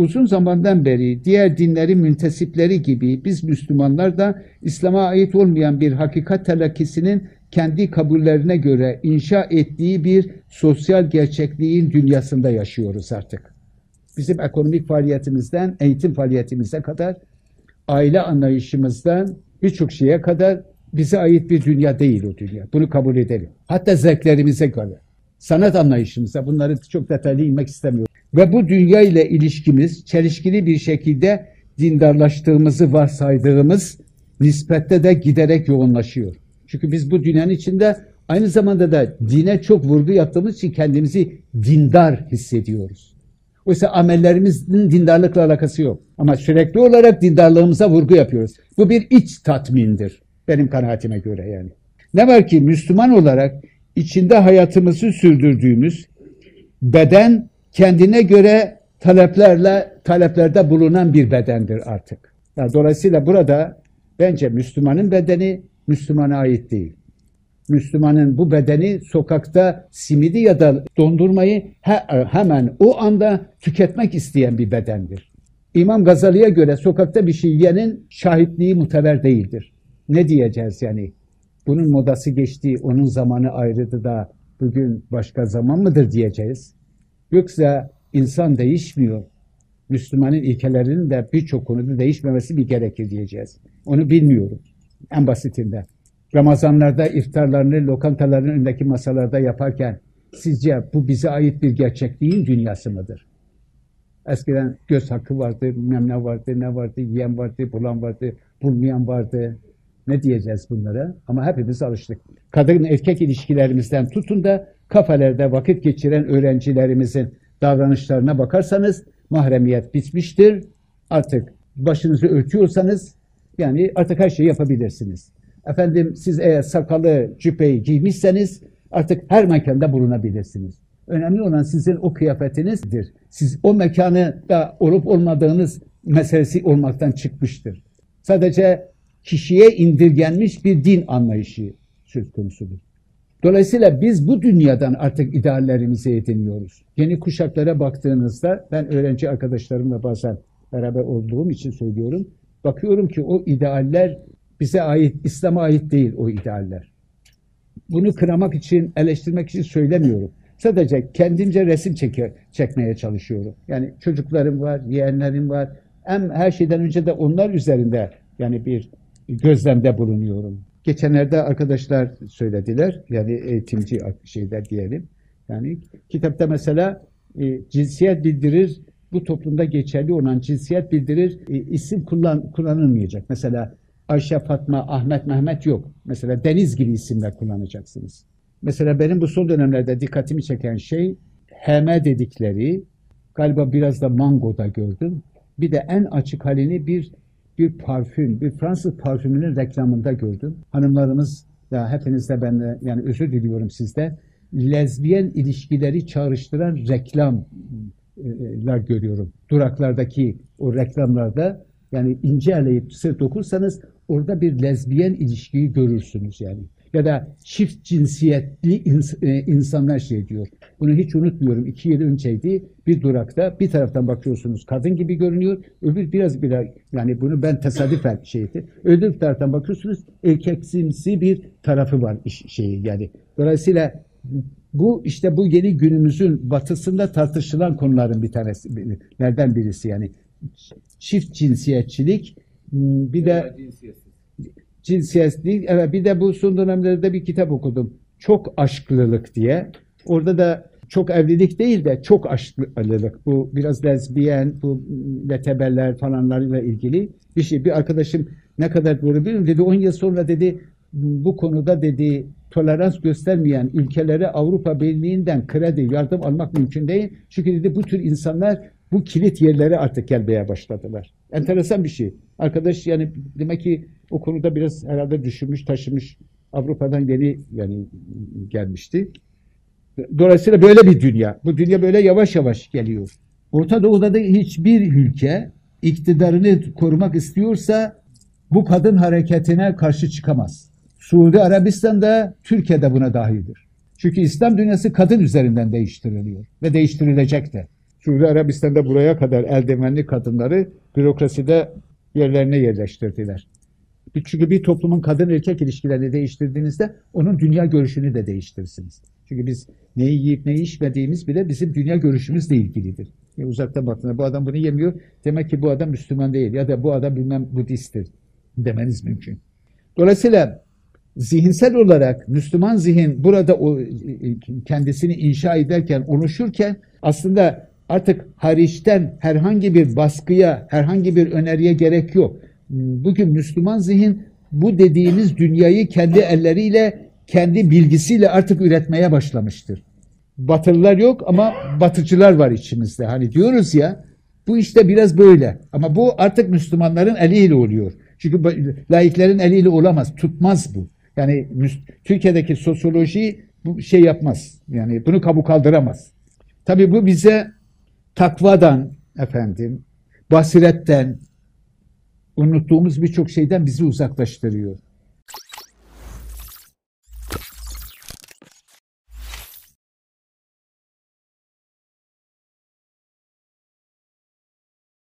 uzun zamandan beri diğer dinlerin müntesipleri gibi biz Müslümanlar da İslam'a ait olmayan bir hakikat telakkisinin kendi kabullerine göre inşa ettiği bir sosyal gerçekliğin dünyasında yaşıyoruz artık. Bizim ekonomik faaliyetimizden, eğitim faaliyetimize kadar, aile anlayışımızdan birçok şeye kadar bize ait bir dünya değil o dünya. Bunu kabul edelim. Hatta zevklerimize göre, sanat anlayışımıza bunları çok detaylı inmek istemiyorum. Ve bu dünya ile ilişkimiz çelişkili bir şekilde dindarlaştığımızı varsaydığımız nispette de giderek yoğunlaşıyor. Çünkü biz bu dünyanın içinde aynı zamanda da dine çok vurgu yaptığımız için kendimizi dindar hissediyoruz. Oysa amellerimizin dindarlıkla alakası yok. Ama sürekli olarak dindarlığımıza vurgu yapıyoruz. Bu bir iç tatmindir. Benim kanaatime göre yani. Ne var ki Müslüman olarak içinde hayatımızı sürdürdüğümüz beden kendine göre taleplerle taleplerde bulunan bir bedendir artık. Yani dolayısıyla burada bence Müslümanın bedeni Müslümana ait değil. Müslümanın bu bedeni sokakta simidi ya da dondurmayı he, hemen o anda tüketmek isteyen bir bedendir. İmam Gazali'ye göre sokakta bir şey yiyenin şahitliği muteber değildir. Ne diyeceğiz yani? Bunun modası geçti, onun zamanı ayrıdı da bugün başka zaman mıdır diyeceğiz. Yoksa insan değişmiyor. Müslümanın ilkelerinin de birçok konuda değişmemesi bir gerekir diyeceğiz. Onu bilmiyorum. En basitinden. Ramazanlarda iftarlarını lokantaların önündeki masalarda yaparken sizce bu bize ait bir gerçekliğin dünyası mıdır? Eskiden göz hakkı vardı, bilmem vardı, ne vardı, yiyen vardı, bulan vardı, bulmayan vardı. Ne diyeceğiz bunlara? Ama hepimiz alıştık. Kadın erkek ilişkilerimizden tutun da kafelerde vakit geçiren öğrencilerimizin davranışlarına bakarsanız mahremiyet bitmiştir. Artık başınızı örtüyorsanız yani artık her şeyi yapabilirsiniz. Efendim siz eğer sakalı, cübbeyi giymişseniz artık her mekanda bulunabilirsiniz. Önemli olan sizin o kıyafetinizdir. Siz o mekanı da olup olmadığınız meselesi olmaktan çıkmıştır. Sadece kişiye indirgenmiş bir din anlayışı söz konusudur. Dolayısıyla biz bu dünyadan artık ideallerimizi ediniyoruz. Yeni kuşaklara baktığınızda ben öğrenci arkadaşlarımla bazen beraber olduğum için söylüyorum. Bakıyorum ki o idealler bize ait, İslam'a ait değil o idealler. Bunu kıramak için, eleştirmek için söylemiyorum. Sadece kendimce resim çeker, çekmeye çalışıyorum. Yani çocuklarım var, yeğenlerim var. Hem her şeyden önce de onlar üzerinde yani bir gözlemde bulunuyorum. Geçenlerde arkadaşlar söylediler. Yani eğitimci şeyler diyelim. Yani kitapta mesela e, cinsiyet bildirir, bu toplumda geçerli olan cinsiyet bildirir, e, isim kullan, kullanılmayacak. Mesela Ayşe, Fatma, Ahmet, Mehmet yok. Mesela Deniz gibi isimler kullanacaksınız. Mesela benim bu son dönemlerde dikkatimi çeken şey HM dedikleri galiba biraz da Mango'da gördüm. Bir de en açık halini bir bir parfüm, bir Fransız parfümünün reklamında gördüm. Hanımlarımız ya hepiniz de ben de yani özür diliyorum sizde lezbiyen ilişkileri çağrıştıran reklamlar görüyorum. Duraklardaki o reklamlarda yani ince eleyip sırt okursanız orada bir lezbiyen ilişkiyi görürsünüz yani. Ya da çift cinsiyetli ins e, insanlar şey diyor. Bunu hiç unutmuyorum. İki yıl önceydi bir durakta bir taraftan bakıyorsunuz kadın gibi görünüyor. Öbür biraz biraz yani bunu ben tesadüfen şeydi. Öbür taraftan bakıyorsunuz erkeksimsi bir tarafı var şeyi yani. Dolayısıyla bu işte bu yeni günümüzün batısında tartışılan konuların bir tanesi, nereden birisi yani çift cinsiyetçilik bir de cinsiyetlik evet bir de bu son dönemlerde bir kitap okudum. Çok aşklılık diye. Orada da çok evlilik değil de çok aşklılık. Bu biraz lezbiyen, bu letebeller falanlarıyla ilgili bir şey. Bir arkadaşım ne kadar doğru bilmiyorum dedi 10 yıl sonra dedi bu konuda dedi tolerans göstermeyen ülkelere Avrupa Birliği'nden kredi, yardım almak mümkün değil. Çünkü dedi bu tür insanlar bu kilit yerlere artık gelmeye başladılar. Enteresan bir şey. Arkadaş yani demek ki o konuda biraz herhalde düşünmüş, taşımış. Avrupa'dan yeni yani gelmişti. Dolayısıyla böyle bir dünya. Bu dünya böyle yavaş yavaş geliyor. Orta Doğu'da da hiçbir ülke iktidarını korumak istiyorsa bu kadın hareketine karşı çıkamaz. Suudi Arabistan'da, Türkiye'de buna dahildir. Çünkü İslam dünyası kadın üzerinden değiştiriliyor ve değiştirilecek de. Suudi Arabistan'da buraya kadar eldivenli kadınları bürokraside yerlerine yerleştirdiler. Çünkü bir toplumun kadın erkek ilişkilerini değiştirdiğinizde onun dünya görüşünü de değiştirirsiniz. Çünkü biz neyi yiyip neyi içmediğimiz bile bizim dünya görüşümüzle ilgilidir. E uzaktan baktığında bu adam bunu yemiyor. Demek ki bu adam Müslüman değil ya da bu adam bilmem Budisttir demeniz mümkün. Dolayısıyla zihinsel olarak Müslüman zihin burada o, e, kendisini inşa ederken, oluşurken aslında artık hariçten herhangi bir baskıya, herhangi bir öneriye gerek yok. Bugün Müslüman zihin bu dediğimiz dünyayı kendi elleriyle, kendi bilgisiyle artık üretmeye başlamıştır. Batılılar yok ama batıcılar var içimizde. Hani diyoruz ya bu işte biraz böyle. Ama bu artık Müslümanların eliyle oluyor. Çünkü laiklerin eliyle olamaz. Tutmaz bu. Yani Türkiye'deki sosyoloji bu şey yapmaz. Yani bunu kabul kaldıramaz. Tabii bu bize takvadan efendim, basiretten, unuttuğumuz birçok şeyden bizi uzaklaştırıyor.